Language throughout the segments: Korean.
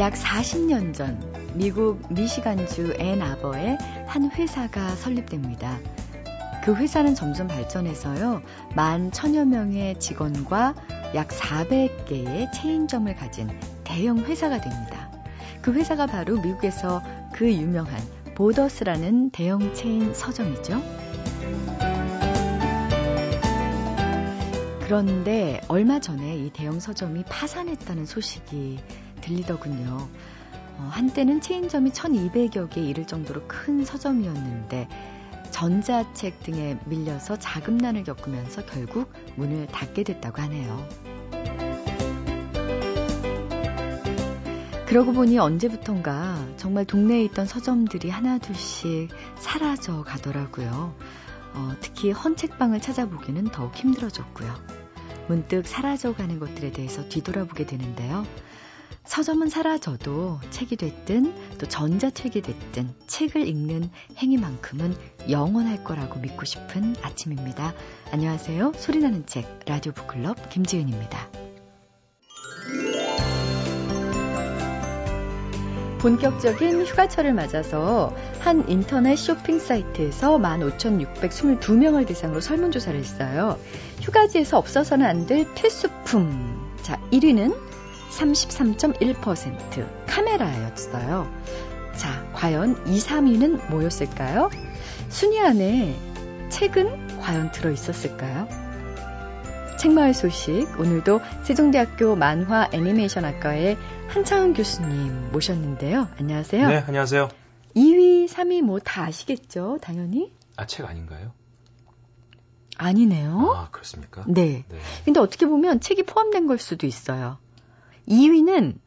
약 40년 전 미국 미시간주 앤아버의 한 회사가 설립됩니다. 그 회사는 점점 발전해서요, 만 천여 명의 직원과 약 400개의 체인점을 가진 대형 회사가 됩니다. 그 회사가 바로 미국에서 그 유명한 보더스라는 대형 체인 서점이죠. 그런데 얼마 전에 이 대형 서점이 파산했다는 소식이 들리더군요. 어, 한때는 체인점이 1200여 개 이를 정도로 큰 서점이었는데 전자책 등에 밀려서 자금난을 겪으면서 결국 문을 닫게 됐다고 하네요. 그러고 보니 언제부턴가 정말 동네에 있던 서점들이 하나둘씩 사라져 가더라고요. 어, 특히 헌책방을 찾아보기는 더욱 힘들어졌고요. 문득 사라져가는 것들에 대해서 뒤돌아보게 되는데요. 서점은 사라져도 책이 됐든 또 전자책이 됐든 책을 읽는 행위만큼은 영원할 거라고 믿고 싶은 아침입니다. 안녕하세요. 소리나는 책 라디오 북클럽 김지은입니다. 본격적인 휴가철을 맞아서 한 인터넷 쇼핑 사이트에서 15,622명을 대상으로 설문조사를 했어요. 휴가지에서 없어서는 안 될 필수품. 자, 1위는 33.1% 카메라였어요. 자, 과연 2, 3위는 뭐였을까요? 순위 안에 책은 과연 들어 있었을까요? 책마을 소식 오늘도 세종대학교 만화 애니메이션 학과의 한창훈 교수님 모셨는데요. 안녕하세요. 네, 안녕하세요. 2위, 3위 뭐 다 아시겠죠? 당연히. 아, 책 아닌가요? 아니네요. 아, 그렇습니까? 네. 네. 근데 어떻게 보면 책이 포함된 걸 수도 있어요. 2위는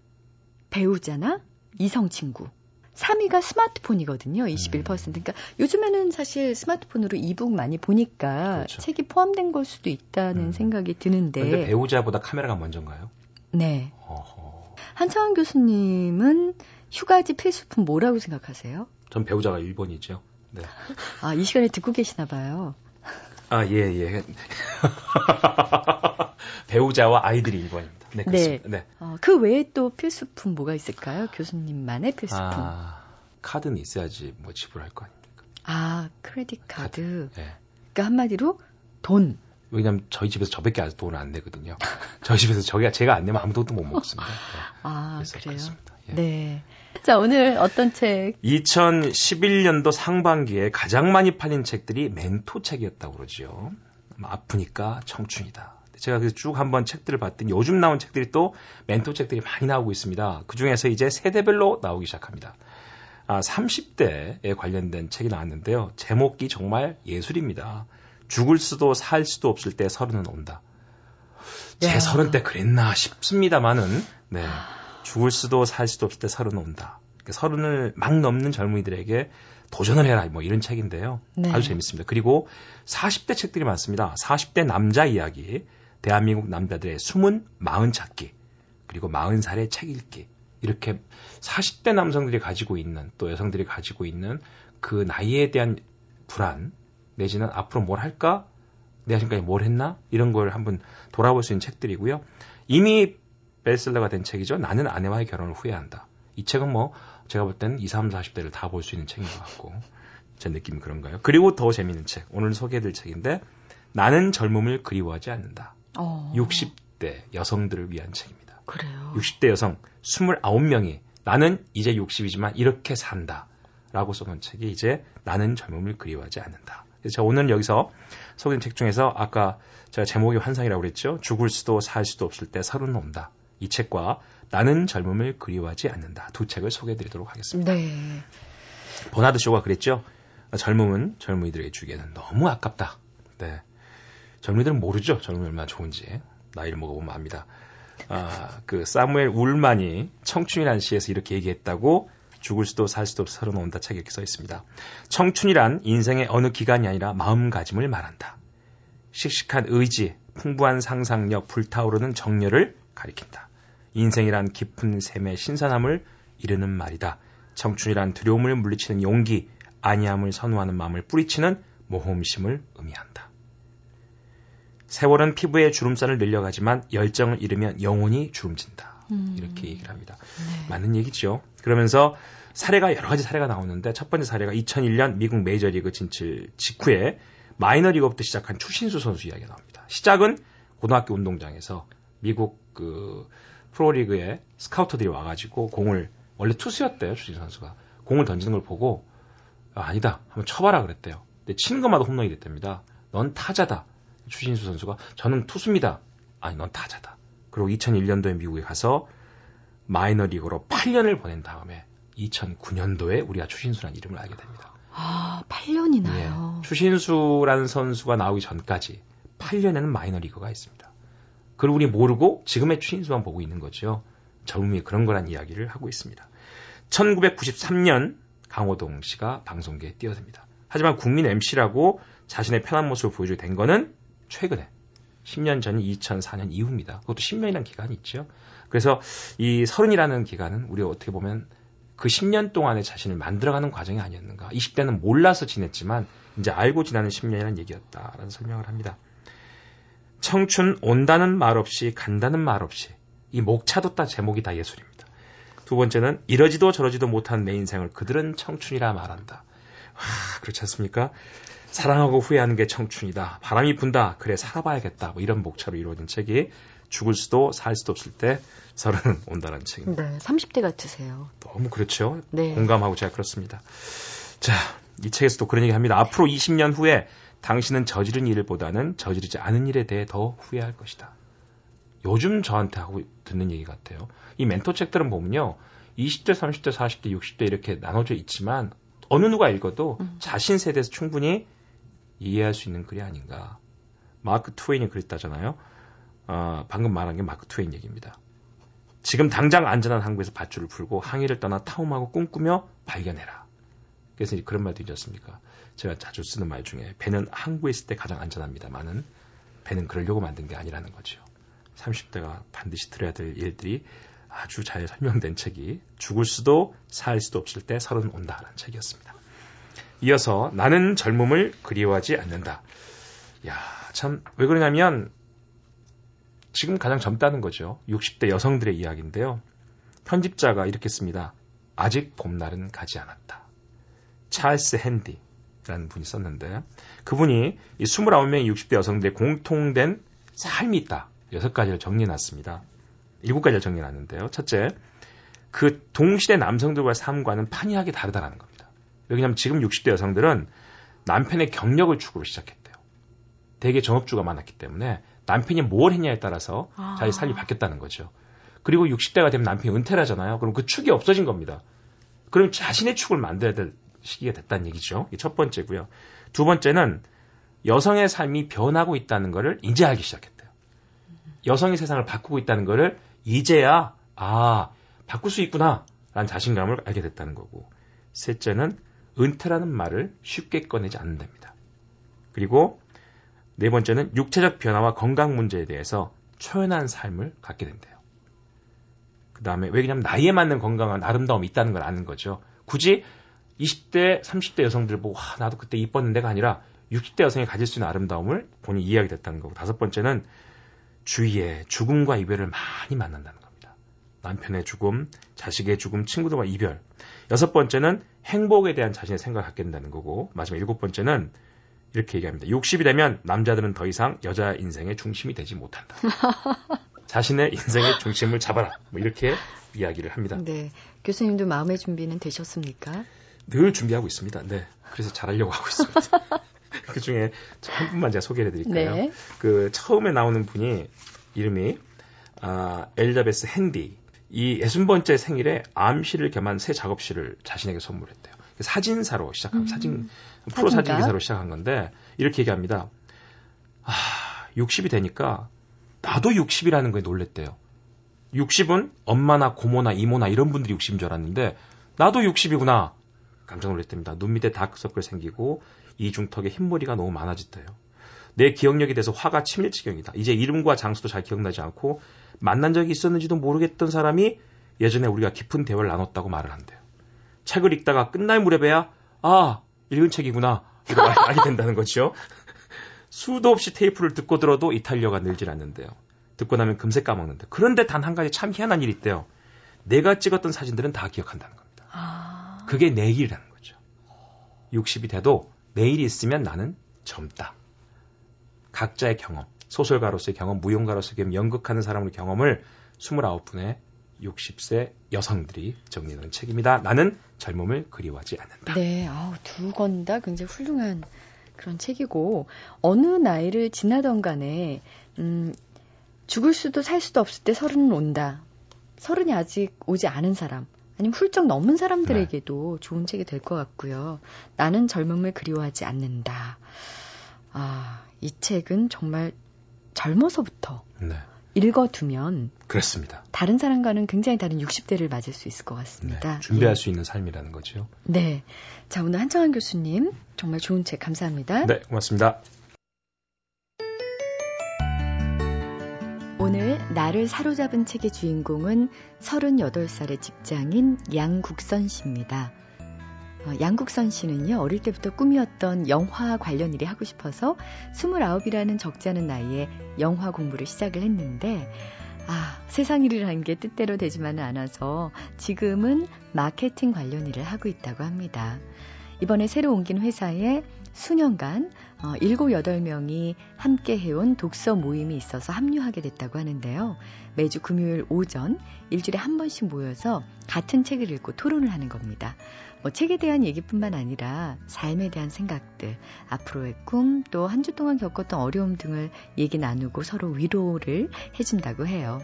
배우자나 이성 친구. 3위가 스마트폰이거든요. 21%. 음. 그러니까 요즘에는 사실 스마트폰으로 이북 많이 보니까 그렇죠. 책이 포함된 걸 수도 있다는 음. 생각이 드는데. 근데 배우자보다 카메라가 먼저인가요? 네. 어허. 한창원 교수님은 휴가지 필수품 뭐라고 생각하세요? 전 배우자가 1번이죠. 네. 아, 이 시간에 듣고 계시나 봐요. 아, 예, 예. 배우자와 아이들이 1번입니다. 네, 그렇습니다. 네. 네. 어, 그 외에 또 필수품 뭐가 있을까요? 교수님만의 필수품. 아, 카드는 있어야지 뭐 지불할 거 아닙니까? 아, 크레딧 카드. 카드. 네. 그러니까 한마디로 돈. 왜냐면 저희 집에서 저밖에 아직 돈을 안 내거든요. 저희 집에서 저가 제가 안 내면 아무도 못 먹습니다. 네. 아, 그래요? 예. 네. 자, 오늘 어떤 책? 2011년도 상반기에 가장 많이 팔린 책들이 멘토 책이었다고 그러죠. 아프니까 청춘이다. 제가 쭉 한번 책들을 봤더니 요즘 나온 책들이 또 멘토 책들이 많이 나오고 있습니다. 그 중에서 이제 세대별로 나오기 시작합니다. 아, 30대에 관련된 책이 나왔는데요. 제목이 정말 예술입니다. 죽을 수도 살 수도 없을 때 서른은 온다. 제 서른 때 그랬나 싶습니다만은, 네. 죽을 수도 살 수도 없을 때 서른 온다. 서른을 막 넘는 젊은이들에게 도전을 해라. 뭐 이런 책인데요. 네. 아주 재밌습니다. 그리고 40대 책들이 많습니다. 40대 남자 이야기, 대한민국 남자들의 숨은 마흔 찾기, 그리고 마흔 살의 책 읽기. 이렇게 40대 남성들이 가지고 있는 또 여성들이 가지고 있는 그 나이에 대한 불안 내지는 앞으로 뭘 할까? 내가 지금까지 뭘 했나? 이런 걸 한번 돌아볼 수 있는 책들이고요. 이미 베스트셀러가 된 책이죠. 나는 아내와의 결혼을 후회한다. 이 책은 뭐 제가 볼 때는 20, 30, 40대를 다 볼 수 있는 책인 것 같고 제 느낌이 그런가요? 그리고 더 재밌는 책 오늘 소개해드릴 책인데 나는 젊음을 그리워하지 않는다. 어. 60대 여성들을 위한 책입니다. 그래요. 60대 여성 29명이 나는 이제 60이지만 이렇게 산다. 라고 써놓은 책이 이제 나는 젊음을 그리워하지 않는다. 그래서 제가 오늘 여기서 소개한 책 중에서 아까 제가 제목이 환상이라고 그랬죠. 죽을 수도 살 수도 없을 때 서른 온다. 이 책과 나는 젊음을 그리워하지 않는다. 두 책을 소개해 드리도록 하겠습니다. 네. 버나드 쇼가 그랬죠. 젊음은 젊은이들에게 주기에는 너무 아깝다. 네. 젊은이들은 모르죠. 젊음이 얼마나 좋은지. 나이를 먹어보면 압니다. 아, 그 사무엘 울만이 청춘이라는 시에서 이렇게 얘기했다고 죽을 수도 살 수도 서른 온다 책에 이렇게 써 있습니다. 청춘이란 인생의 어느 기간이 아니라 마음가짐을 말한다. 씩씩한 의지, 풍부한 상상력, 불타오르는 정열을 가리킨다. 인생이란 깊은 샘의 신선함을 이르는 말이다. 청춘이란 두려움을 물리치는 용기, 아니함을 선호하는 마음을 뿌리치는 모험심을 의미한다. 세월은 피부에 주름살을 늘려가지만 열정을 잃으면 영혼이 주름진다. 음. 이렇게 얘기를 합니다. 네. 맞는 얘기죠. 그러면서 사례가 여러 가지 사례가 나오는데 첫 번째 사례가 2001년 미국 메이저리그 진출 직후에 마이너리그부터 시작한 추신수 선수 이야기가 나옵니다. 시작은 고등학교 운동장에서 미국 그 프로리그에 스카우터들이 와가지고 공을 원래 투수였대요 추신수 선수가 공을 던지는 걸 보고 아, 니다 한번 쳐봐라 그랬대요. 근데 치는 것마다 홈런이 됐답니다. 넌 타자다. 추신수 선수가 저는 투수입니다. 아니 넌 타자다. 그리고 2001년도에 미국에 가서 마이너리그로 8년을 보낸 다음에 2009년도에 우리가 추신수라는 이름을 알게 됩니다. 아, 8년이나요? 예, 추신수라는 선수가 나오기 전까지 8년에는 마이너리그가 있습니다. 그걸 우리 모르고 지금의 추신수만 보고 있는 거죠. 젊음이 그런 거란 이야기를 하고 있습니다. 1993년 강호동 씨가 방송계에 뛰어듭니다. 하지만 국민 MC라고 자신의 편한 모습을 보여주게 된 거는 최근에 10년 전이 2004년 이후입니다. 그것도 10년이라는 기간이 있죠. 그래서 이 서른이라는 기간은 우리가 어떻게 보면 그 10년 동안의 자신을 만들어가는 과정이 아니었는가. 20대는 몰라서 지냈지만 이제 알고 지나는 10년이라는 얘기였다라는 설명을 합니다. 청춘 온다는 말 없이 간다는 말 없이 이 목차도 따 제목이 다 예술입니다. 두 번째는 이러지도 저러지도 못한 내 인생을 그들은 청춘이라 말한다. 와, 그렇지 않습니까? 사랑하고 후회하는 게 청춘이다. 바람이 분다. 그래 살아봐야겠다. 뭐 이런 목차로 이루어진 책이 죽을 수도 살 수도 없을 때 서른은 온다는 책입니다. 네, 30대 같으세요. 너무 그렇죠. 네. 공감하고 제가 그렇습니다. 자, 이 책에서도 그런 얘기 합니다. 앞으로 20년 후에 당신은 저지른 일보다는 저지르지 않은 일에 대해 더 후회할 것이다. 요즘 저한테 하고 듣는 얘기 같아요. 이 멘토 책들은 보면요. 20대, 30대, 40대, 60대 이렇게 나눠져 있지만 어느 누가 읽어도 음. 자신 세대에서 충분히 이해할 수 있는 글이 아닌가. 마크 트웨인이 그랬다잖아요. 어, 방금 말한 게 마크 트웨인 얘기입니다. 지금 당장 안전한 항구에서 밧줄을 풀고 항해를 떠나 탐험하고 꿈꾸며 발견해라. 그래서 그런 말도 있지 않습니까? 제가 자주 쓰는 말 중에 배는 항구에 있을 때 가장 안전합니다만은 배는 그러려고 만든 게 아니라는 거죠. 30대가 반드시 들어야 될 일들이 아주 잘 설명된 책이 죽을 수도 살 수도 없을 때 서른 온다라는 책이었습니다. 이어서 나는 젊음을 그리워하지 않는다. 야, 참, 왜 그러냐면, 지금 가장 젊다는 거죠. 60대 여성들의 이야기인데요. 편집자가 이렇게 씁니다. 아직 봄날은 가지 않았다. 찰스 핸디라는 분이 썼는데, 그분이 이 29명의 60대 여성들의 공통된 삶이 있다. 여섯 가지를 정리해 놨습니다. 일곱 가지를 정리해 놨는데요. 첫째, 그 동시대 남성들과의 삶과는 판이하게 다르다는 겁니다. 왜냐하면 지금 60대 여성들은 남편의 경력을 축으로 시작했대요. 대개 전업주가 많았기 때문에 남편이 뭘 했냐에 따라서 아. 자기 삶이 바뀌었다는 거죠. 그리고 60대가 되면 남편이 은퇴를 하잖아요. 그럼 그 축이 없어진 겁니다. 그럼 자신의 축을 만들어야 될 시기가 됐다는 얘기죠. 이게 첫 번째고요. 두 번째는 여성의 삶이 변하고 있다는 것을 이제 알기 시작했대요. 여성이 세상을 바꾸고 있다는 것을 이제야 아 바꿀 수 있구나 라는 자신감을 알게 됐다는 거고 셋째는 은퇴라는 말을 쉽게 꺼내지 않는답니다. 그리고 네 번째는 육체적 변화와 건강 문제에 대해서 초연한 삶을 갖게 된대요. 그 다음에 왜냐하면 나이에 맞는 건강한 아름다움이 있다는 걸 아는 거죠. 굳이 20대, 30대 여성들 보고 와, 나도 그때 이뻤는데가 아니라 60대 여성이 가질 수 있는 아름다움을 본인이 이해하게 됐다는 거고 다섯 번째는 주위에 죽음과 이별을 많이 만난다는 겁니다. 남편의 죽음, 자식의 죽음, 친구들과 이별. 여섯 번째는 행복에 대한 자신의 생각을 갖게 된다는 거고 마지막 일곱 번째는 이렇게 얘기합니다. 60이 되면 남자들은 더 이상 여자 인생의 중심이 되지 못한다. 자신의 인생의 중심을 잡아라. 뭐 이렇게 이야기를 합니다. 네. 교수님도 마음의 준비는 되셨습니까? 늘 준비하고 있습니다. 네. 그래서 잘하려고 하고 있습니다. 그 중에 한 분만 제가 소개해 드릴까요? 네. 그 처음에 나오는 분이 이름이 아, 엘자베스 핸디 이 60번째 생일에 암시를 겸한 새 작업실을 자신에게 선물했대요. 사진사로 시작한 음, 사진 프로 사진 기사로 시작한 건데 이렇게 얘기합니다. 아, 60이 되니까 나도 60이라는 거에 놀랬대요. 60은 엄마나 고모나 이모나 이런 분들이 60인 줄 알았는데 나도 60이구나. 깜짝 놀랐답니다. 눈 밑에 다크서클 생기고 이중턱에 흰머리가 너무 많아졌대요. 내 기억력에 대해서 화가 치밀 지경이다. 이제 이름과 장소도 잘 기억나지 않고 만난 적이 있었는지도 모르겠던 사람이 예전에 우리가 깊은 대화를 나눴다고 말을 한대요. 책을 읽다가 끝날 무렵에야 아 읽은 책이구나 이거 알게 된다는 거죠. 수도 없이 테이프를 듣고 들어도 이탈리아가 늘질 않는데요. 듣고 나면 금세 까먹는데. 그런데 단 한 가지 참 희한한 일이 있대요. 내가 찍었던 사진들은 다 기억한다는 겁니다. 아... 그게 내일이라는 거죠. 60이 돼도 내일이 있으면 나는 젊다. 각자의 경험, 소설가로서의 경험, 무용가로서의 경험, 연극하는 사람의 경험을 29분의 60세 여성들이 정리하는 책입니다. 나는 젊음을 그리워하지 않는다. 네, 아우, 두 권 다 굉장히 훌륭한 그런 책이고, 어느 나이를 지나던 간에, 음, 죽을 수도 살 수도 없을 때 서른은 온다. 서른이 아직 오지 않은 사람, 아니면 훌쩍 넘은 사람들에게도 네. 좋은 책이 될 것 같고요. 나는 젊음을 그리워하지 않는다. 아, 이 책은 정말 젊어서부터 네. 읽어두면 그렇습니다. 다른 사람과는 굉장히 다른 60대를 맞을 수 있을 것 같습니다. 네, 준비할 예. 수 있는 삶이라는 거죠. 네. 자, 오늘 한창환 교수님 정말 좋은 책 감사합니다. 네, 고맙습니다. 오늘 나를 사로잡은 책의 주인공은 38살의 직장인 양국선 씨입니다. 어, 양국선 씨는요, 어릴 때부터 꿈이었던 영화 관련 일이 하고 싶어서 29이라는 적지 않은 나이에 영화 공부를 시작을 했는데, 아, 세상 일이라는 게 뜻대로 되지만은 않아서 지금은 마케팅 관련 일을 하고 있다고 합니다. 이번에 새로 옮긴 회사에 수년간 어, 7, 8명이 함께 해온 독서 모임이 있어서 합류하게 됐다고 하는데요. 매주 금요일 오전 일주일에 한 번씩 모여서 같은 책을 읽고 토론을 하는 겁니다. 뭐 책에 대한 얘기뿐만 아니라 삶에 대한 생각들, 앞으로의 꿈, 또 한 주 동안 겪었던 어려움 등을 얘기 나누고 서로 위로를 해준다고 해요.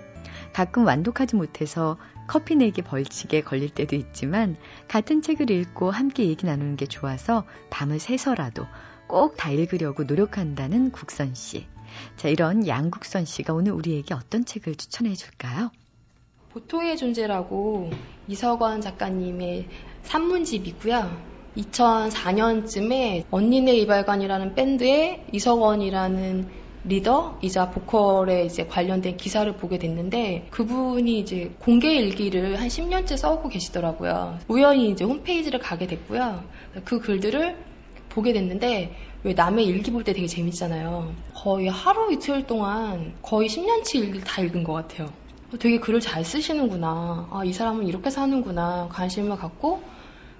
가끔 완독하지 못해서 커피 내기 벌칙에 걸릴 때도 있지만 같은 책을 읽고 함께 얘기 나누는 게 좋아서 밤을 새서라도 꼭 다 읽으려고 노력한다는 국선 씨. 자, 이런 양국선 씨가 오늘 우리에게 어떤 책을 추천해 줄까요? 보통의 존재라고 이서관 작가님의 산문집이고요. 2004년쯤에 언니네 이발관이라는 밴드의 이석원이라는 리더이자 보컬에 이제 관련된 기사를 보게 됐는데 그분이 이제 공개 일기를 한 10년째 써오고 계시더라고요. 우연히 이제 홈페이지를 가게 됐고요. 그 글들을 보게 됐는데 왜 남의 일기 볼 때 되게 재밌잖아요. 거의 하루 이틀 동안 거의 10년치 일기를 다 읽은 것 같아요. 되게 글을 잘 쓰시는구나. 아, 이 사람은 이렇게 사는구나. 관심을 갖고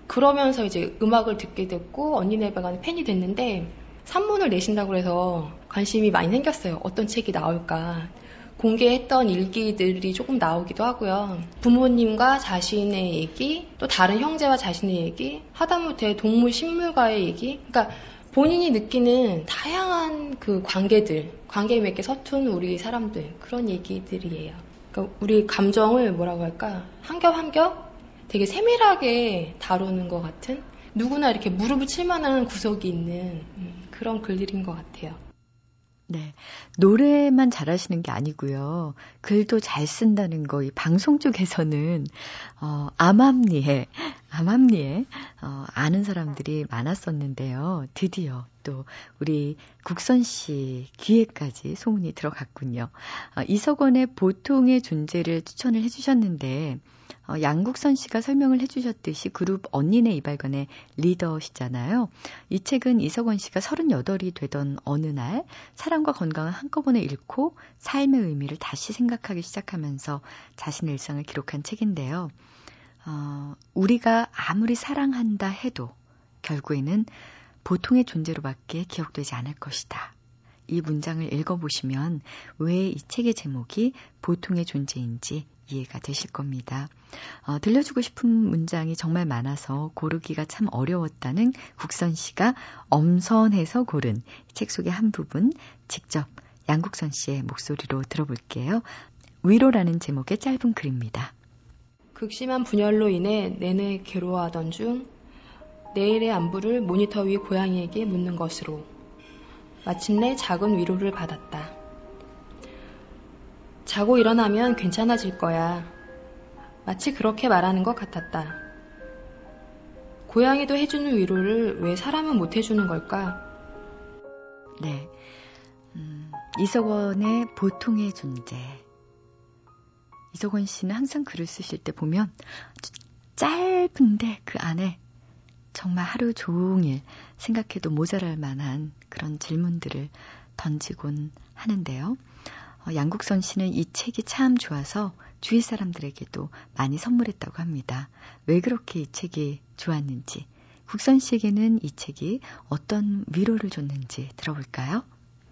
그러면서 이제 음악을 듣게 됐고 언니네 배가 팬이 됐는데 산문을 내신다고 해서 관심이 많이 생겼어요. 어떤 책이 나올까. 공개했던 일기들이 조금 나오기도 하고요. 부모님과 자신의 얘기, 또 다른 형제와 자신의 얘기, 하다못해 동물 식물과의 얘기. 그러니까 본인이 느끼는 다양한 그 관계들, 관계 맺게 서툰 우리 사람들, 그런 얘기들이에요. 그러니까 우리 감정을 뭐라고 할까? 한겹 한겹 되게 세밀하게 다루는 것 같은 누구나 이렇게 무릎을 칠 만한 구석이 있는 음, 그런 글들인 것 같아요. 네. 노래만 잘하시는 게 아니고요. 글도 잘 쓴다는 거, 이 방송 쪽에서는, 어, 암암리에, 암암리에, 어, 아는 사람들이 많았었는데요. 드디어 또 우리 국선 씨 귀에까지 소문이 들어갔군요. 어, 이석원의 보통의 존재를 추천을 해주셨는데, 어, 양국선 씨가 설명을 해주셨듯이 그룹 언니네 이발관의 리더시잖아요. 이 책은 이석원 씨가 38이 되던 어느 날 사랑과 건강을 한꺼번에 잃고 삶의 의미를 다시 생각하기 시작하면서 자신의 일상을 기록한 책인데요. 어, 우리가 아무리 사랑한다 해도 결국에는 보통의 존재로밖에 기억되지 않을 것이다. 이 문장을 읽어보시면 왜 이 책의 제목이 보통의 존재인지 이해가 되실 겁니다. 어, 들려주고 싶은 문장이 정말 많아서 고르기가 참 어려웠다는 국선 씨가 엄선해서 고른 책 속의 한 부분 직접 양국선 씨의 목소리로 들어볼게요. 위로라는 제목의 짧은 글입니다. 극심한 분열로 인해 내내 괴로워하던 중 내일의 안부를 모니터 위 고양이에게 묻는 것으로 마침내 작은 위로를 받았다. 자고 일어나면 괜찮아질 거야. 마치 그렇게 말하는 것 같았다. 고양이도 해주는 위로를 왜 사람은 못 해주는 걸까? 네. 음, 이석원의 보통의 존재. 이석원 씨는 항상 글을 쓰실 때 보면 짧은데 그 안에 정말 하루 종일 생각해도 모자랄 만한 그런 질문들을 던지곤 하는데요. 어, 양국선 씨는 이 책이 참 좋아서 주위 사람들에게도 많이 선물했다고 합니다. 왜 그렇게 이 책이 좋았는지, 국선 씨에게는 이 책이 어떤 위로를 줬는지 들어볼까요?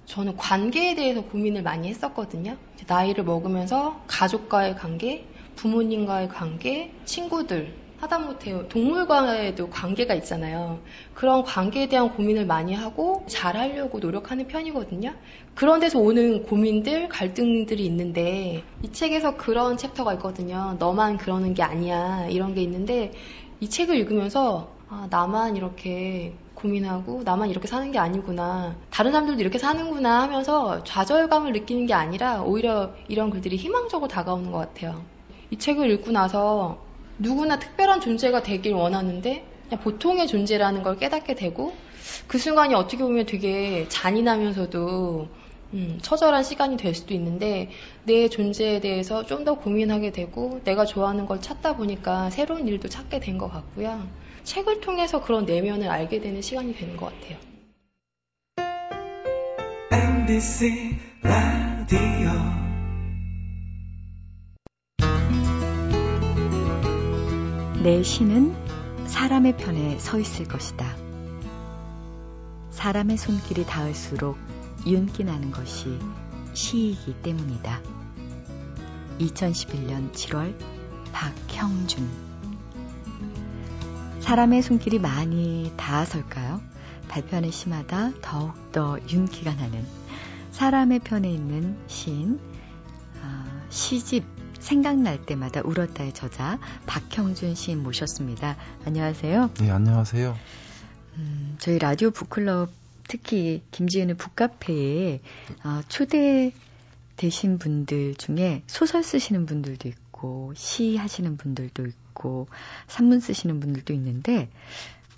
저는 관계에 대해서 고민을 많이 했었거든요. 나이를 먹으면서 가족과의 관계, 부모님과의 관계, 친구들, 하다못해 동물과에도 관계가 있잖아요. 그런 관계에 대한 고민을 많이 하고 잘 하려고 노력하는 편이거든요. 그런 데서 오는 고민들, 갈등들이 있는데 이 책에서 그런 챕터가 있거든요. 너만 그러는 게 아니야. 이런 게 있는데 이 책을 읽으면서 아, 나만 이렇게 고민하고 나만 이렇게 사는 게 아니구나. 다른 사람들도 이렇게 사는구나 하면서 좌절감을 느끼는 게 아니라 오히려 이런 글들이 희망적으로 다가오는 것 같아요. 이 책을 읽고 나서 누구나 특별한 존재가 되길 원하는데 그냥 보통의 존재라는 걸 깨닫게 되고 그 순간이 어떻게 보면 되게 잔인하면서도 음, 처절한 시간이 될 수도 있는데 내 존재에 대해서 좀 더 고민하게 되고 내가 좋아하는 걸 찾다 보니까 새로운 일도 찾게 된 것 같고요. 책을 통해서 그런 내면을 알게 되는 시간이 되는 것 같아요. MBC 라디오 내 시는 사람의 편에 서 있을 것이다. 사람의 손길이 닿을수록 윤기 나는 것이 시이기 때문이다. 2011년 7월 박형준 사람의 손길이 많이 닿아설까요? 발표하는 시마다 더욱더 윤기가 나는 사람의 편에 있는 시인 어, 시집 생각날 때마다 울었다의 저자 박형준 시인 모셨습니다. 안녕하세요. 네, 안녕하세요. 음, 저희 라디오 북클럽 특히 김지은의 북카페에 어, 초대 되신 분들 중에 소설 쓰시는 분들도 있고 시 하시는 분들도 있고 산문 쓰시는 분들도 있는데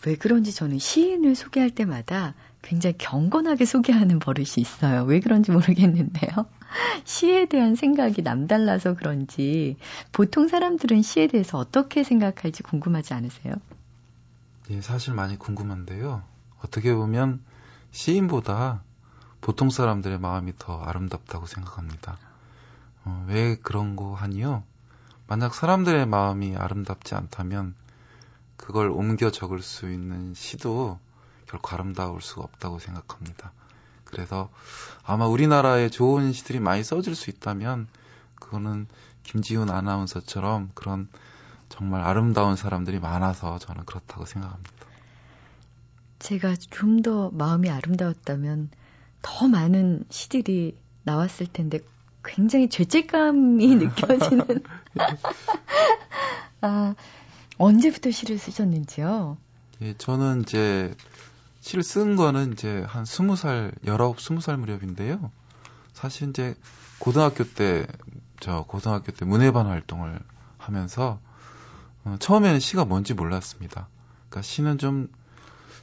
왜 그런지 저는 시인을 소개할 때마다 굉장히 경건하게 소개하는 버릇이 있어요. 왜 그런지 모르겠는데요. 시에 대한 생각이 남달라서 그런지 보통 사람들은 시에 대해서 어떻게 생각할지 궁금하지 않으세요? 예, 사실 많이 궁금한데요. 어떻게 보면 시인보다 보통 사람들의 마음이 더 아름답다고 생각합니다. 어, 왜 그런 거 하니요? 만약 사람들의 마음이 아름답지 않다면 그걸 옮겨 적을 수 있는 시도 결코 아름다울 수가 없다고 생각합니다. 그래서 아마 우리나라에 좋은 시들이 많이 써질 수 있다면 그거는 김지훈 아나운서처럼 그런 정말 아름다운 사람들이 많아서 저는 그렇다고 생각합니다. 제가 좀 더 마음이 아름다웠다면 더 많은 시들이 나왔을 텐데 굉장히 죄책감이 느껴지는. 아, 언제부터 시를 쓰셨는지요? 예, 저는 이제 시를 쓴 거는 이제 한 스무 살, 열아홉, 스무 살 무렵인데요. 사실 이제 고등학교 때, 저 고등학교 때 문예반 활동을 하면서 어, 처음에는 시가 뭔지 몰랐습니다. 그러니까 시는 좀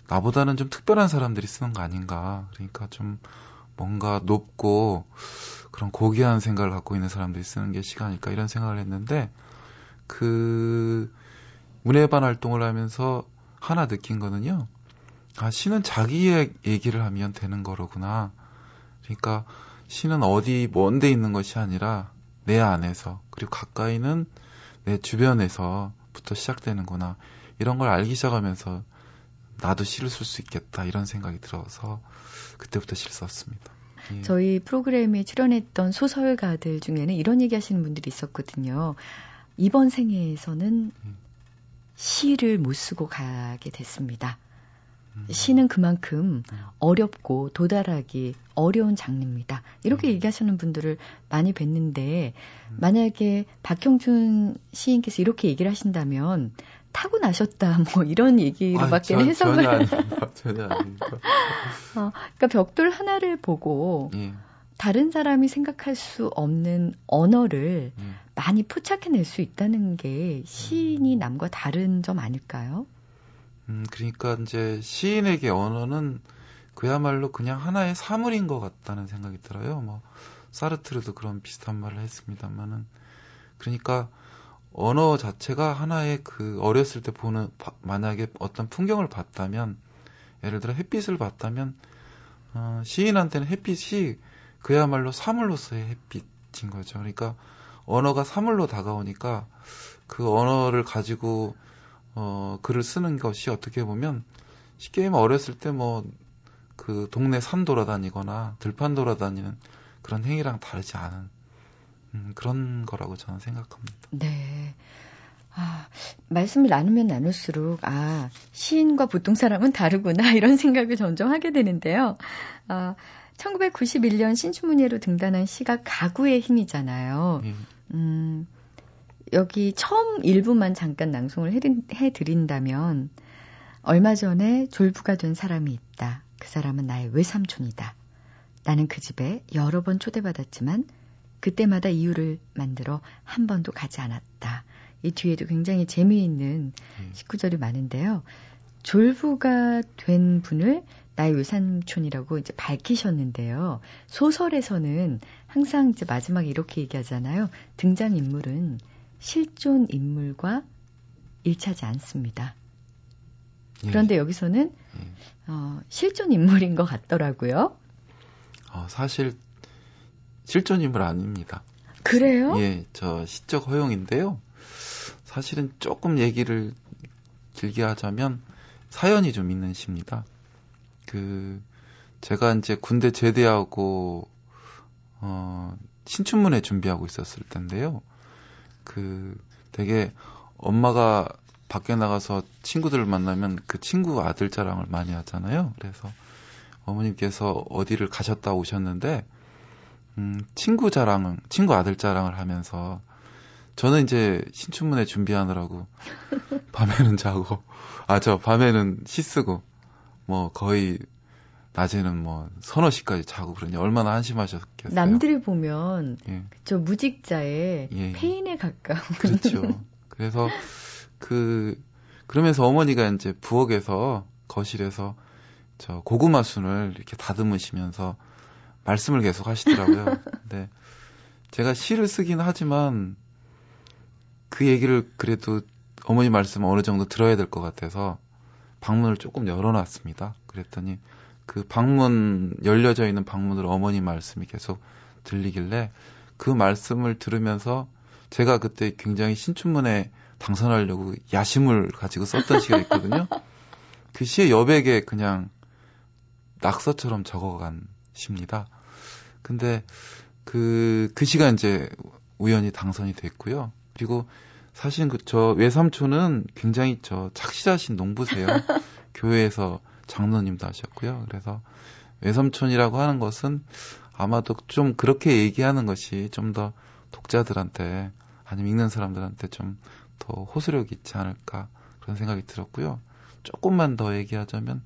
나보다는 좀 특별한 사람들이 쓰는 거 아닌가. 그러니까 좀 뭔가 높고 그런 고귀한 생각을 갖고 있는 사람들이 쓰는 게 시가 아닐까 이런 생각을 했는데 그 문예반 활동을 하면서 하나 느낀 거는요. 아, 시는 자기의 얘기를 하면 되는 거로구나. 그러니까 시는 어디 먼데 있는 것이 아니라 내 안에서 그리고 가까이는 내 주변에서부터 시작되는구나. 이런 걸 알기 시작하면서 나도 시를 쓸 수 있겠다 이런 생각이 들어서 그때부터 시를 썼습니다. 예. 저희 프로그램에 출연했던 소설가들 중에는 이런 얘기 하시는 분들이 있었거든요. 이번 생애에서는 예. 시를 못 쓰고 가게 됐습니다. 음. 시는 그만큼 음. 어렵고 도달하기 어려운 장르입니다. 이렇게 음. 얘기하시는 분들을 많이 뵀는데 만약에 박형준 시인께서 이렇게 얘기를 하신다면 타고 나셨다 뭐 이런 얘기로밖에 아, 해석을 전혀 아닙니다. 전혀 아닙니다. 어, 그러니까 벽돌 하나를 보고 예. 다른 사람이 생각할 수 없는 언어를 예. 많이 포착해낼 수 있다는 게 시인이 남과 다른 점 아닐까요? 음, 그러니까 이제 시인에게 언어는 그야말로 그냥 하나의 사물인 것 같다는 생각이 들어요. 뭐 사르트르도 그런 비슷한 말을 했습니다만은 그러니까 언어 자체가 하나의 그 어렸을 때 보는 만약에 어떤 풍경을 봤다면 예를 들어 햇빛을 봤다면 어, 시인한테는 햇빛이 그야말로 사물로서의 햇빛인 거죠. 그러니까 언어가 사물로 다가오니까 그 언어를 가지고 어 글을 쓰는 것이 어떻게 보면 쉽게 얘기하면 어렸을 때 뭐 그 동네 산 돌아다니거나 들판 돌아다니는 그런 행위랑 다르지 않은 음, 그런 거라고 저는 생각합니다. 네. 아, 말씀을 나누면 나눌수록, 아, 시인과 보통 사람은 다르구나, 이런 생각을 점점 하게 되는데요. 아, 1991년 신춘문예로 등단한 시가 가구의 힘이잖아요. 예. 음, 여기 처음 일부만 잠깐 낭송을 해드린다면, 얼마 전에 졸부가 된 사람이 있다. 그 사람은 나의 외삼촌이다. 나는 그 집에 여러 번 초대받았지만, 그때마다 이유를 만들어 한 번도 가지 않았다. 이 뒤에도 굉장히 재미있는 예. 식구절이 많은데요. 졸부가 된 분을 나의 외삼촌이라고 이제 밝히셨는데요. 소설에서는 항상 이제 마지막에 이렇게 얘기하잖아요. 등장 인물은 실존 인물과 일치하지 않습니다. 예. 그런데 여기서는 예. 어, 실존 인물인 것 같더라고요. 어, 사실 실존 인물 아닙니다. 그래요? 예, 저 시적 허용인데요. 사실은 조금 얘기를 길게 하자면 사연이 좀 있는 시입니다. 그 제가 이제 군대 제대하고 어 신춘문예 준비하고 있었을 텐데요. 그 되게 엄마가 밖에 나가서 친구들을 만나면 그 친구 아들 자랑을 많이 하잖아요. 그래서 어머님께서 어디를 가셨다 오셨는데 음, 친구 자랑은 친구 아들 자랑을 하면서 저는 이제 신춘문예 준비하느라고 밤에는 자고 아 저 밤에는 시 쓰고 뭐 거의 낮에는 뭐 서너 시까지 자고 그러니 얼마나 한심하셨겠어요. 남들이 보면 예. 저 무직자의 예. 페인에 가까운 그렇죠. 그래서 그 그러면서 어머니가 이제 부엌에서 거실에서 저 고구마 순을 이렇게 다듬으시면서 말씀을 계속 하시더라고요. 근데 제가 시를 쓰긴 하지만 그 얘기를 그래도 어머니 말씀 어느 정도 들어야 될 것 같아서 방문을 조금 열어놨습니다. 그랬더니 그 방문 열려져 있는 방문으로 어머니 말씀이 계속 들리길래 그 말씀을 들으면서 제가 그때 굉장히 신춘문에 당선하려고 야심을 가지고 썼던 시가 있거든요. 그 시의 여백에 그냥 낙서처럼 적어간 시입니다. 근데 그, 그 시가 이제 우연히 당선이 됐고요. 그리고 사실 그저 외삼촌은 굉장히 저 착실하신 농부세요. 교회에서 장로님도 하셨고요. 그래서 외삼촌이라고 하는 것은 아마도 좀 그렇게 얘기하는 것이 좀 더 독자들한테 아니면 읽는 사람들한테 좀 더 호소력이 있지 않을까 그런 생각이 들었고요. 조금만 더 얘기하자면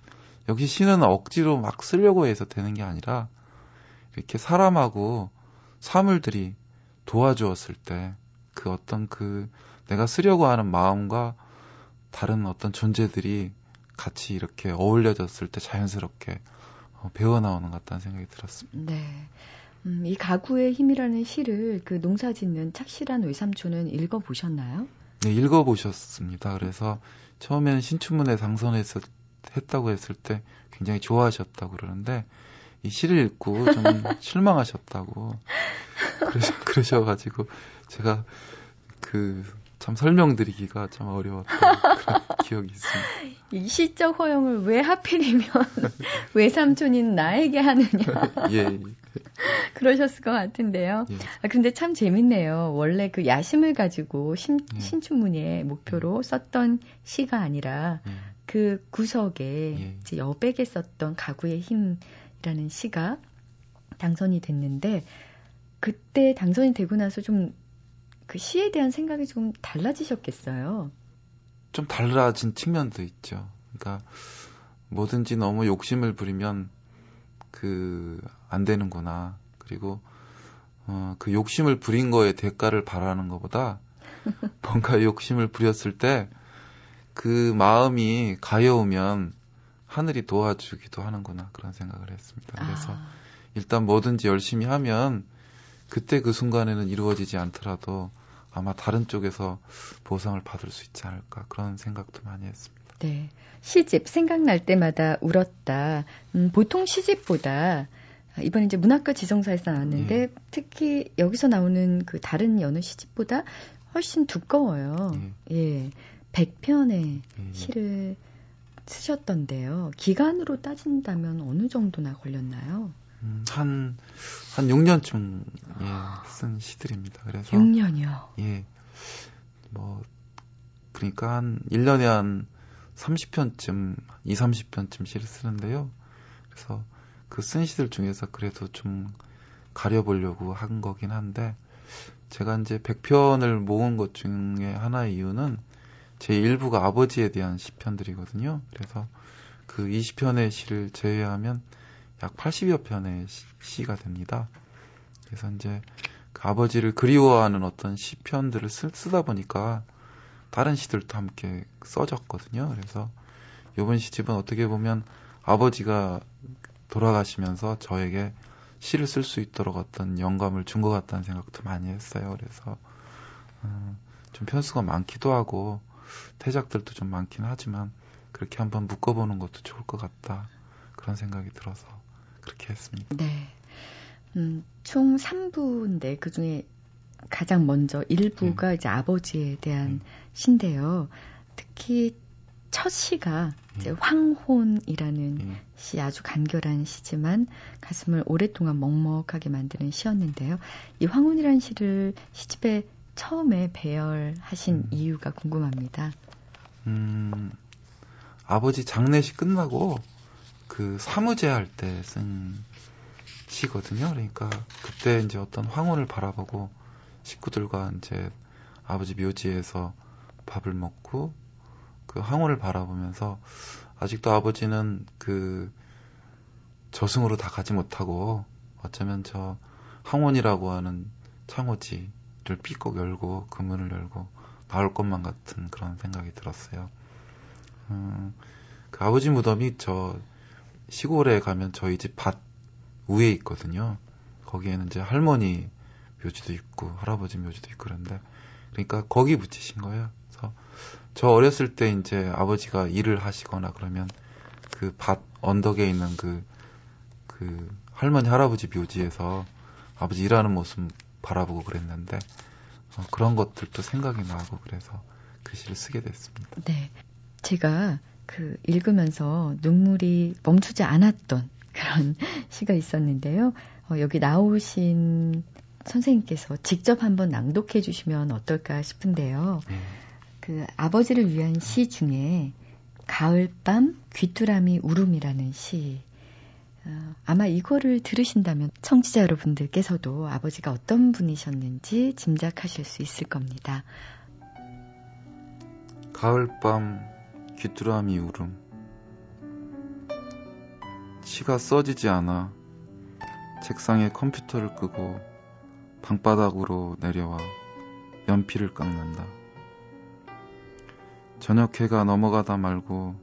역시 시는 억지로 막 쓰려고 해서 되는 게 아니라 이렇게 사람하고 사물들이 도와주었을 때 그 어떤 그 내가 쓰려고 하는 마음과 다른 어떤 존재들이 같이 이렇게 어울려졌을 때 자연스럽게 어, 배워 나오는 것 같다는 생각이 들었습니다. 네. 음, 이 가구의 힘이라는 시를 그 농사 짓는 착실한 외삼촌은 읽어보셨나요? 네, 읽어보셨습니다. 그래서 처음에는 신춘문예 당선했었, 했다고 했을 때 굉장히 좋아하셨다고 그러는데 이 시를 읽고 좀 실망하셨다고 그러셔, 그러셔가지고 제가 그 참 설명드리기가 참 어려웠던 그런 기억이 있습니다. 이 시적 허용을 왜 하필이면 외삼촌인 나에게 하느냐 예, 그러셨을 것 같은데요. 예. 아, 근데 참 재밌네요. 원래 그 야심을 가지고 신, 예. 신춘문예 목표로 썼던 시가 아니라 예, 그 구석에 예. 이제 여백에 썼던 가구의 힘이 라는 시가 당선이 됐는데 그때 당선이 되고 나서 좀 그 시에 대한 생각이 좀 달라지셨겠어요. 좀 달라진 측면도 있죠. 그러니까 뭐든지 너무 욕심을 부리면 그 안 되는구나. 그리고 어, 그 욕심을 부린 거에 대가를 바라는 것보다 뭔가 욕심을 부렸을 때 그 마음이 가여우면 하늘이 도와주기도 하는구나 그런 생각을 했습니다. 그래서 아, 일단 뭐든지 열심히 하면 그때 그 순간에는 이루어지지 않더라도 아마 다른 쪽에서 보상을 받을 수 있지 않을까 그런 생각도 많이 했습니다. 네. 시집 생각날 때마다 울었다. 음, 보통 시집보다 이번 이제 문학과 지정사에서 나왔는데 예. 특히 여기서 나오는 그 다른 여느 시집보다 훨씬 두꺼워요. 예. 100편의 예. 시를 쓰셨던데요. 기간으로 따진다면 어느 정도나 걸렸나요? 음, 한, 한 6년쯤, 예, 쓴 시들입니다. 그래서. 6년이요. 예. 뭐, 그러니까 한 1년에 한 30편쯤, 2, 30편쯤 시를 쓰는데요. 그래서 그 쓴 시들 중에서 그래도 좀 가려보려고 한 거긴 한데, 제가 이제 100편을 모은 것 중에 하나의 이유는 제 일부가 아버지에 대한 시편들이거든요. 그래서 그 20편의 시를 제외하면 약 80여 편의 시, 가 됩니다. 그래서 이제 그 아버지를 그리워하는 어떤 시편들을 쓰, 쓰다 보니까 다른 시들도 함께 써졌거든요. 그래서 이번 시집은 어떻게 보면 아버지가 돌아가시면서 저에게 시를 쓸 수 있도록 어떤 영감을 준 것 같다는 생각도 많이 했어요. 그래서 음, 좀 편수가 많기도 하고 태작들도 좀 많긴 하지만 그렇게 한번 묶어보는 것도 좋을 것 같다 그런 생각이 들어서 그렇게 했습니다. 네. 음, 총 3부인데 그 중에 가장 먼저 1부가 이제 아버지에 대한 시인데요. 특히 첫 시가 이제 황혼이라는 예. 시 아주 간결한 시지만 가슴을 오랫동안 먹먹하게 만드는 시였는데요. 이 황혼이라는 시를 시집에 처음에 배열하신 음. 이유가 궁금합니다. 음, 아버지 장례식 끝나고 그 사무제 할 때 쓴 시거든요. 그러니까 그때 이제 어떤 황혼을 바라보고 식구들과 이제 아버지 묘지에서 밥을 먹고 그 황혼을 바라보면서 아직도 아버지는 그 저승으로 다 가지 못하고 어쩌면 저 황혼이라고 하는 창호지 를 삐꼭 열고 그 문을 열고 나올 것만 같은 그런 생각이 들었어요. 음, 그 아버지 무덤이 저 시골에 가면 저희 집 밭 위에 있거든요. 거기에는 이제 할머니 묘지도 있고 할아버지 묘지도 있고 그런데 그러니까 거기 붙이신 거예요. 그래서 저 어렸을 때 이제 아버지가 일을 하시거나 그러면 그 밭 언덕에 있는 그, 그 할머니 할아버지 묘지에서 아버지 일하는 모습 바라보고 그랬는데 어, 그런 것들도 생각이 나고 그래서 글씨를 쓰게 됐습니다. 네. 제가 그 읽으면서 눈물이 멈추지 않았던 그런 시가 있었는데요. 어, 여기 나오신 선생님께서 직접 한번 낭독해 주시면 어떨까 싶은데요. 예. 그 아버지를 위한 시 중에 가을밤 귀뚜라미 울음이라는 시. 어, 아마 이거를 들으신다면 청취자 여러분들께서도 아버지가 어떤 분이셨는지 짐작하실 수 있을 겁니다. 가을밤 귀뚜라미 울음 시가 써지지 않아 책상에 컴퓨터를 끄고 방바닥으로 내려와 연필을 깎는다. 저녁 해가 넘어가다 말고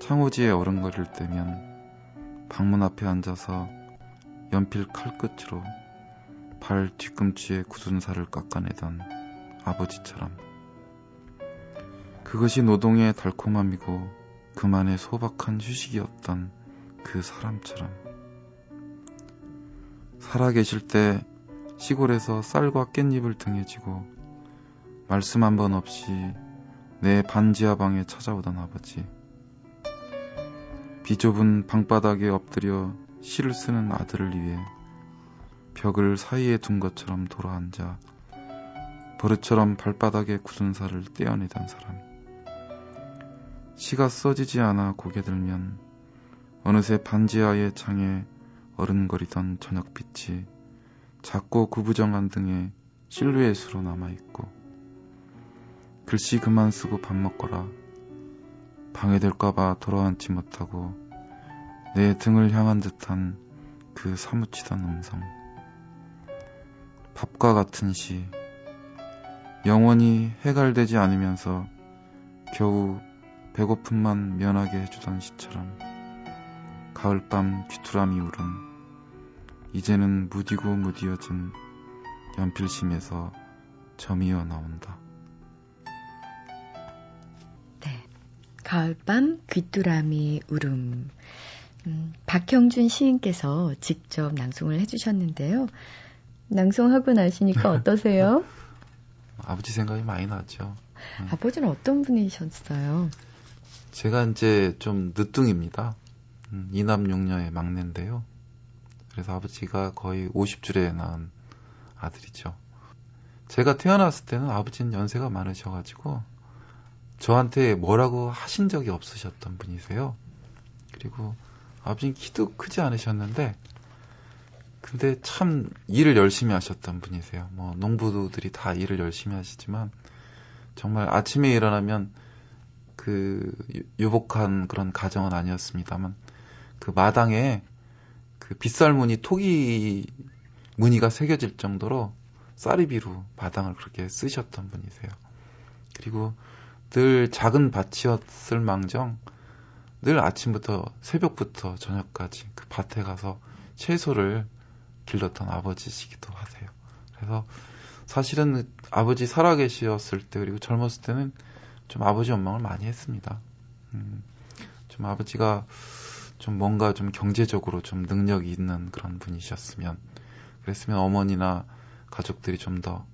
창호지에 어른거릴 때면 방문 앞에 앉아서 연필 칼끝으로 발 뒤꿈치에 굳은 살을 깎아내던 아버지처럼 그것이 노동의 달콤함이고 그만의 소박한 휴식이었던 그 사람처럼. 살아계실 때 시골에서 쌀과 깻잎을 등에 지고 말씀 한 번 없이 내 반지하 방에 찾아오던 아버지 비좁은 방바닥에 엎드려 시를 쓰는 아들을 위해 벽을 사이에 둔 것처럼 돌아앉아 버릇처럼 발바닥에 굳은 살을 떼어내던 사람. 시가 써지지 않아 고개 들면 어느새 반지하의 창에 어른거리던 저녁빛이 작고 구부정한 등에 실루엣으로 남아있고 글씨 그만 쓰고 밥 먹거라 방해될까봐 돌아앉지 못하고 내 등을 향한 듯한 그 사무치던 음성 밥과 같은 시 영원히 해갈되지 않으면서 겨우 배고픔만 면하게 해주던 시처럼 가을밤 귀뚜라미 울음 이제는 무디고 무디어진 연필심에서 점이어 나온다. 가을밤 귀뚜라미 울음. 음, 박형준 시인께서 직접 낭송을 해주셨는데요. 낭송하고 나시니까 어떠세요? 아버지 생각이 많이 나죠. 음. 아버지는 어떤 분이셨어요? 제가 이제 좀 늦둥입니다. 음, 이남 육녀의 막내인데요. 그래서 아버지가 거의 50줄에 낳은 아들이죠. 제가 태어났을 때는 아버지는 연세가 많으셔가지고 저한테 뭐라고 하신 적이 없으셨던 분이세요. 그리고 아버지는 키도 크지 않으셨는데 근데 참 일을 열심히 하셨던 분이세요. 뭐 농부들이 다 일을 열심히 하시지만 정말 아침에 일어나면 그 유복한 그런 가정은 아니었습니다만 그 마당에 그 빗살무늬 토기 무늬가 새겨질 정도로 쌀이비로 마당을 그렇게 쓰셨던 분이세요. 그리고 늘 작은 밭이었을 망정 늘 아침부터 새벽부터 저녁까지 그 밭에 가서 채소를 길렀던 아버지시기도 하세요. 그래서 사실은 아버지 살아계셨을 때 그리고 젊었을 때는 좀 아버지 원망을 많이 했습니다. 음, 좀 아버지가 좀 뭔가 좀 경제적으로 좀 능력이 있는 그런 분이셨으면 그랬으면 어머니나 가족들이 좀 더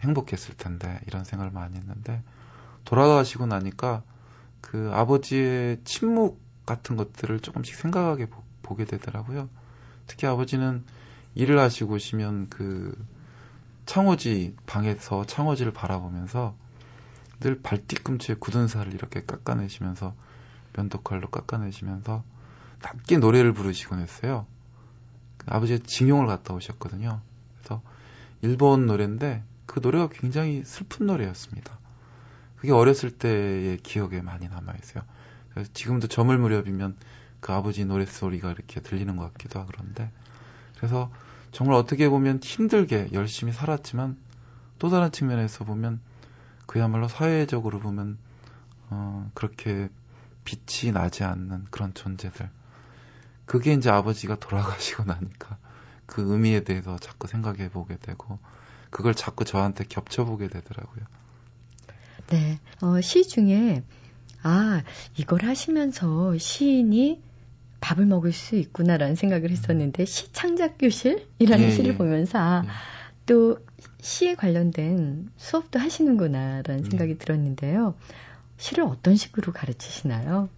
행복했을 텐데 이런 생각을 많이 했는데 돌아가시고 나니까 그 아버지의 침묵 같은 것들을 조금씩 생각하게 보, 보게 되더라고요. 특히 아버지는 일을 하시고 오시면 그 창호지 방에서 창호지를 바라보면서 늘 발뒤꿈치에 굳은 살을 이렇게 깎아내시면서 면도칼로 깎아내시면서 낮게 노래를 부르시곤 했어요. 그 아버지의 징용을 갔다 오셨거든요. 그래서 일본 노래인데 그 노래가 굉장히 슬픈 노래였습니다. 그게 어렸을 때의 기억에 많이 남아있어요. 그래서 지금도 저물 무렵이면 그 아버지 노랫소리가 이렇게 들리는 것 같기도 하고 그런데 그래서 정말 어떻게 보면 힘들게 열심히 살았지만 또 다른 측면에서 보면 그야말로 사회적으로 보면 어, 그렇게 빛이 나지 않는 그런 존재들. 그게 이제 아버지가 돌아가시고 나니까 그 의미에 대해서 자꾸 생각해 보게 되고 그걸 자꾸 저한테 겹쳐보게 되더라고요. 네, 어, 시 중에 아 이걸 하시면서 시인이 밥을 먹을 수 있구나라는 생각을 했었는데 시 창작 교실이라는 예, 시를 예. 보면서 아, 예. 또 시에 관련된 수업도 하시는구나라는 음. 생각이 들었는데요. 시를 어떤 식으로 가르치시나요?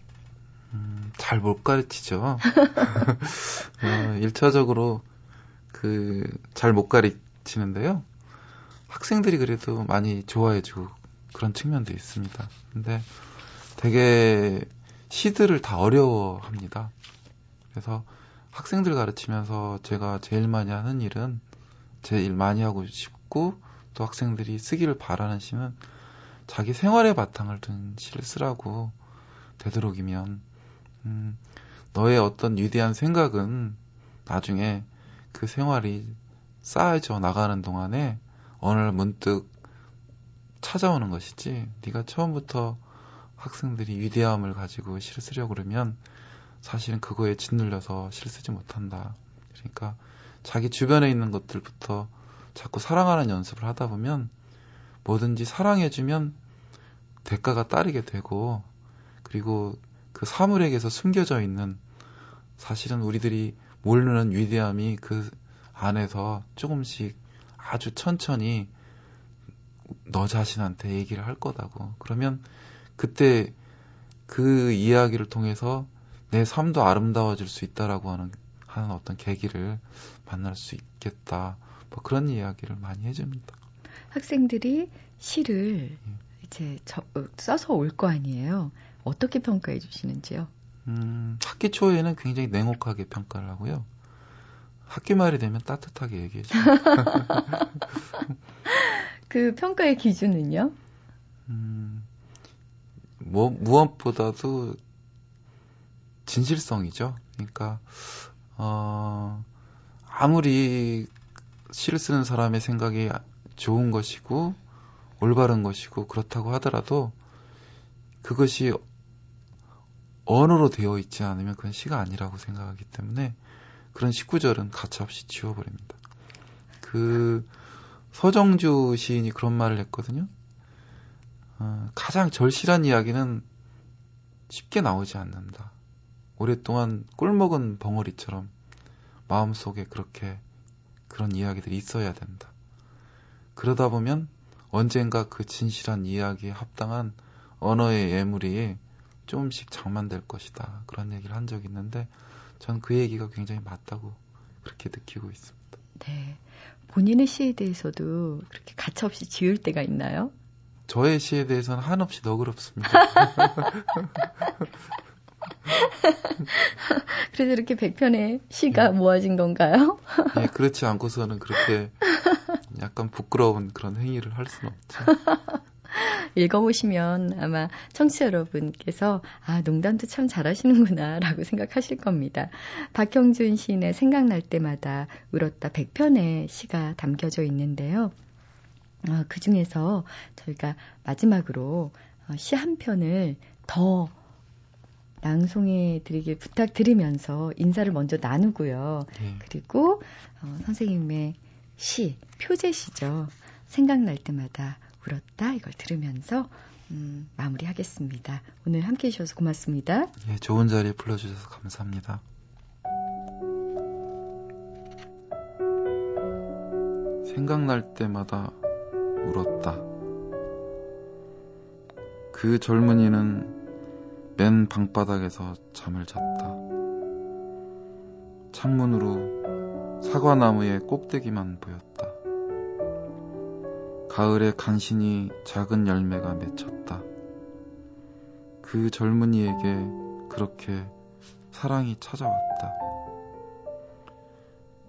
음, 잘 못 가르치죠. 어, 1차적으로 그 잘 못 가르치는데요. 학생들이 그래도 많이 좋아해주고 그런 측면도 있습니다. 근데 되게 시들을 다 어려워합니다. 그래서 학생들 가르치면서 제가 제일 많이 하는 일은 제일 많이 하고 싶고 또 학생들이 쓰기를 바라는 시는 자기 생활의 바탕을 둔 시를 쓰라고 되도록이면 음, 너의 어떤 위대한 생각은 나중에 그 생활이 쌓여져 나가는 동안에 어느 날 문득 찾아오는 것이지 네가 처음부터 학생들이 위대함을 가지고 시를 쓰려고 그러면 사실은 그거에 짓눌려서 시를 쓰지 못한다. 그러니까 자기 주변에 있는 것들부터 자꾸 사랑하는 연습을 하다 보면 뭐든지 사랑해주면 대가가 따르게 되고 그리고 그 사물에게서 숨겨져 있는 사실은 우리들이 모르는 위대함이 그 안에서 조금씩 아주 천천히 너 자신한테 얘기를 할 거다고. 그러면 그때 그 이야기를 통해서 내 삶도 아름다워질 수 있다라고 하는 하는 어떤 계기를 만날 수 있겠다. 뭐 그런 이야기를 많이 해줍니다. 학생들이 시를 예. 이제 저, 어, 써서 올 거 아니에요. 어떻게 평가해 주시는지요? 음, 학기 초에는 굉장히 냉혹하게 평가를 하고요. 학기 말이 되면 따뜻하게 얘기해 줘요. 그 평가의 기준은요? 음, 뭐 무엇보다도 진실성이죠. 그러니까 어, 아무리 시를 쓰는 사람의 생각이 좋은 것이고 올바른 것이고 그렇다고 하더라도 그것이 언어로 되어 있지 않으면 그건 시가 아니라고 생각하기 때문에 그런 식구절은 가차없이 지워버립니다. 그 서정주 시인이 그런 말을 했거든요. 어, 가장 절실한 이야기는 쉽게 나오지 않는다. 오랫동안 꿀먹은 벙어리처럼 마음속에 그렇게 그런 이야기들이 있어야 된다. 그러다 보면 언젠가 그 진실한 이야기에 합당한 언어의 예물이 조금씩 장만될 것이다. 그런 얘기를 한 적이 있는데 전 그 얘기가 굉장히 맞다고 그렇게 느끼고 있습니다. 네. 본인의 시에 대해서도 그렇게 가차없이 지을 때가 있나요? 저의 시에 대해서는 한없이 너그럽습니다. 그래서 이렇게 100편의 시가 네. 모아진 건가요? 네, 그렇지 않고서는 그렇게 약간 부끄러운 그런 행위를 할 수는 없죠. 읽어보시면 아마 청취자 여러분께서 아, 농담도 참 잘하시는구나 라고 생각하실 겁니다. 박형준 시인의 생각날 때마다 울었다 100편의 시가 담겨져 있는데요. 어, 그 중에서 저희가 마지막으로 어, 시한 편을 더 낭송해 드리길 부탁드리면서 인사를 먼저 나누고요. 네. 그리고 어, 선생님의 시, 표제시죠. 생각날 때마다 울었다 이걸 들으면서 음, 마무리하겠습니다. 오늘 함께 해주셔서 고맙습니다. 예, 좋은 자리에 불러주셔서 감사합니다. 생각날 때마다 울었다. 그 젊은이는 맨 방바닥에서 잠을 잤다. 창문으로 사과나무의 꼭대기만 보였다. 가을에 간신히 작은 열매가 맺혔다. 그 젊은이에게 그렇게 사랑이 찾아왔다.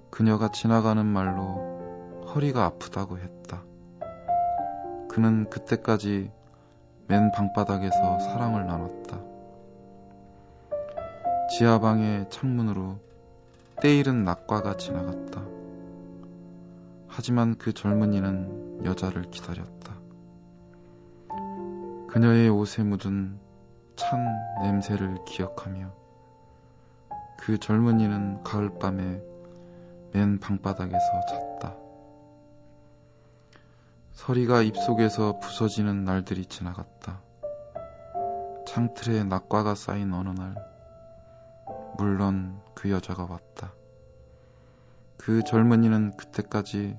그녀가 지나가는 말로 허리가 아프다고 했다. 그는 그때까지 맨 방바닥에서 사랑을 나눴다. 지하방의 창문으로 때이른 낙과가 지나갔다. 하지만 그 젊은이는 여자를 기다렸다. 그녀의 옷에 묻은 찬 냄새를 기억하며 그 젊은이는 가을밤에 맨 방바닥에서 잤다. 서리가 입속에서 부서지는 날들이 지나갔다. 창틀에 낙과가 쌓인 어느 날, 물론 그 여자가 왔다. 그 젊은이는 그때까지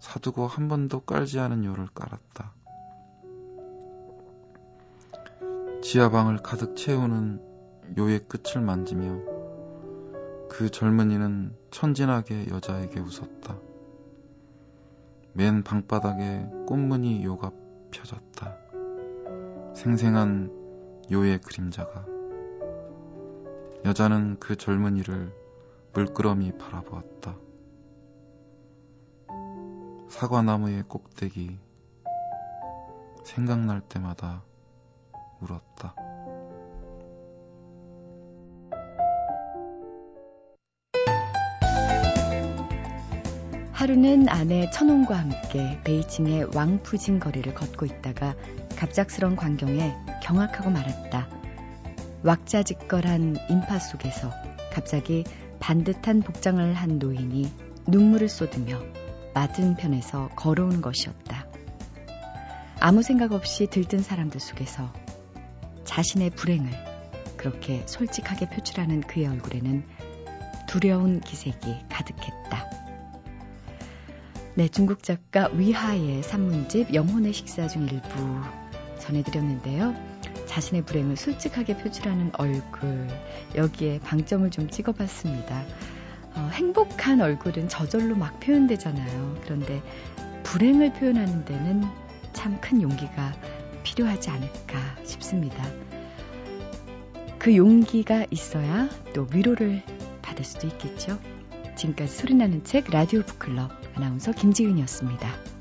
사두고 한 번도 깔지 않은 요를 깔았다. 지하방을 가득 채우는 요의 끝을 만지며 그 젊은이는 천진하게 여자에게 웃었다. 맨 방바닥에 꽃무늬 요가 펴졌다. 생생한 요의 그림자가. 여자는 그 젊은이를 물끄러미 바라보았다. 사과나무의 꼭대기 생각날 때마다 울었다. 하루는 아내 천홍과 함께 베이징의 왕푸진 거리를 걷고 있다가 갑작스런 광경에 경악하고 말았다. 왁자지껄한 인파 속에서 갑자기 반듯한 복장을 한 노인이 눈물을 쏟으며 맞은편에서 걸어오는 것이었다. 아무 생각 없이 들뜬 사람들 속에서 자신의 불행을 그렇게 솔직하게 표출하는 그의 얼굴에는 두려운 기색이 가득했다. 네, 중국 작가 위하의 산문집 영혼의 식사 중 일부 전해드렸는데요. 자신의 불행을 솔직하게 표출하는 얼굴, 여기에 방점을 좀 찍어봤습니다. 어, 행복한 얼굴은 저절로 막 표현되잖아요. 그런데 불행을 표현하는 데는 참 큰 용기가 필요하지 않을까 싶습니다. 그 용기가 있어야 또 위로를 받을 수도 있겠죠. 지금까지 소리나는 책 라디오 북클럽 아나운서 김지은이었습니다.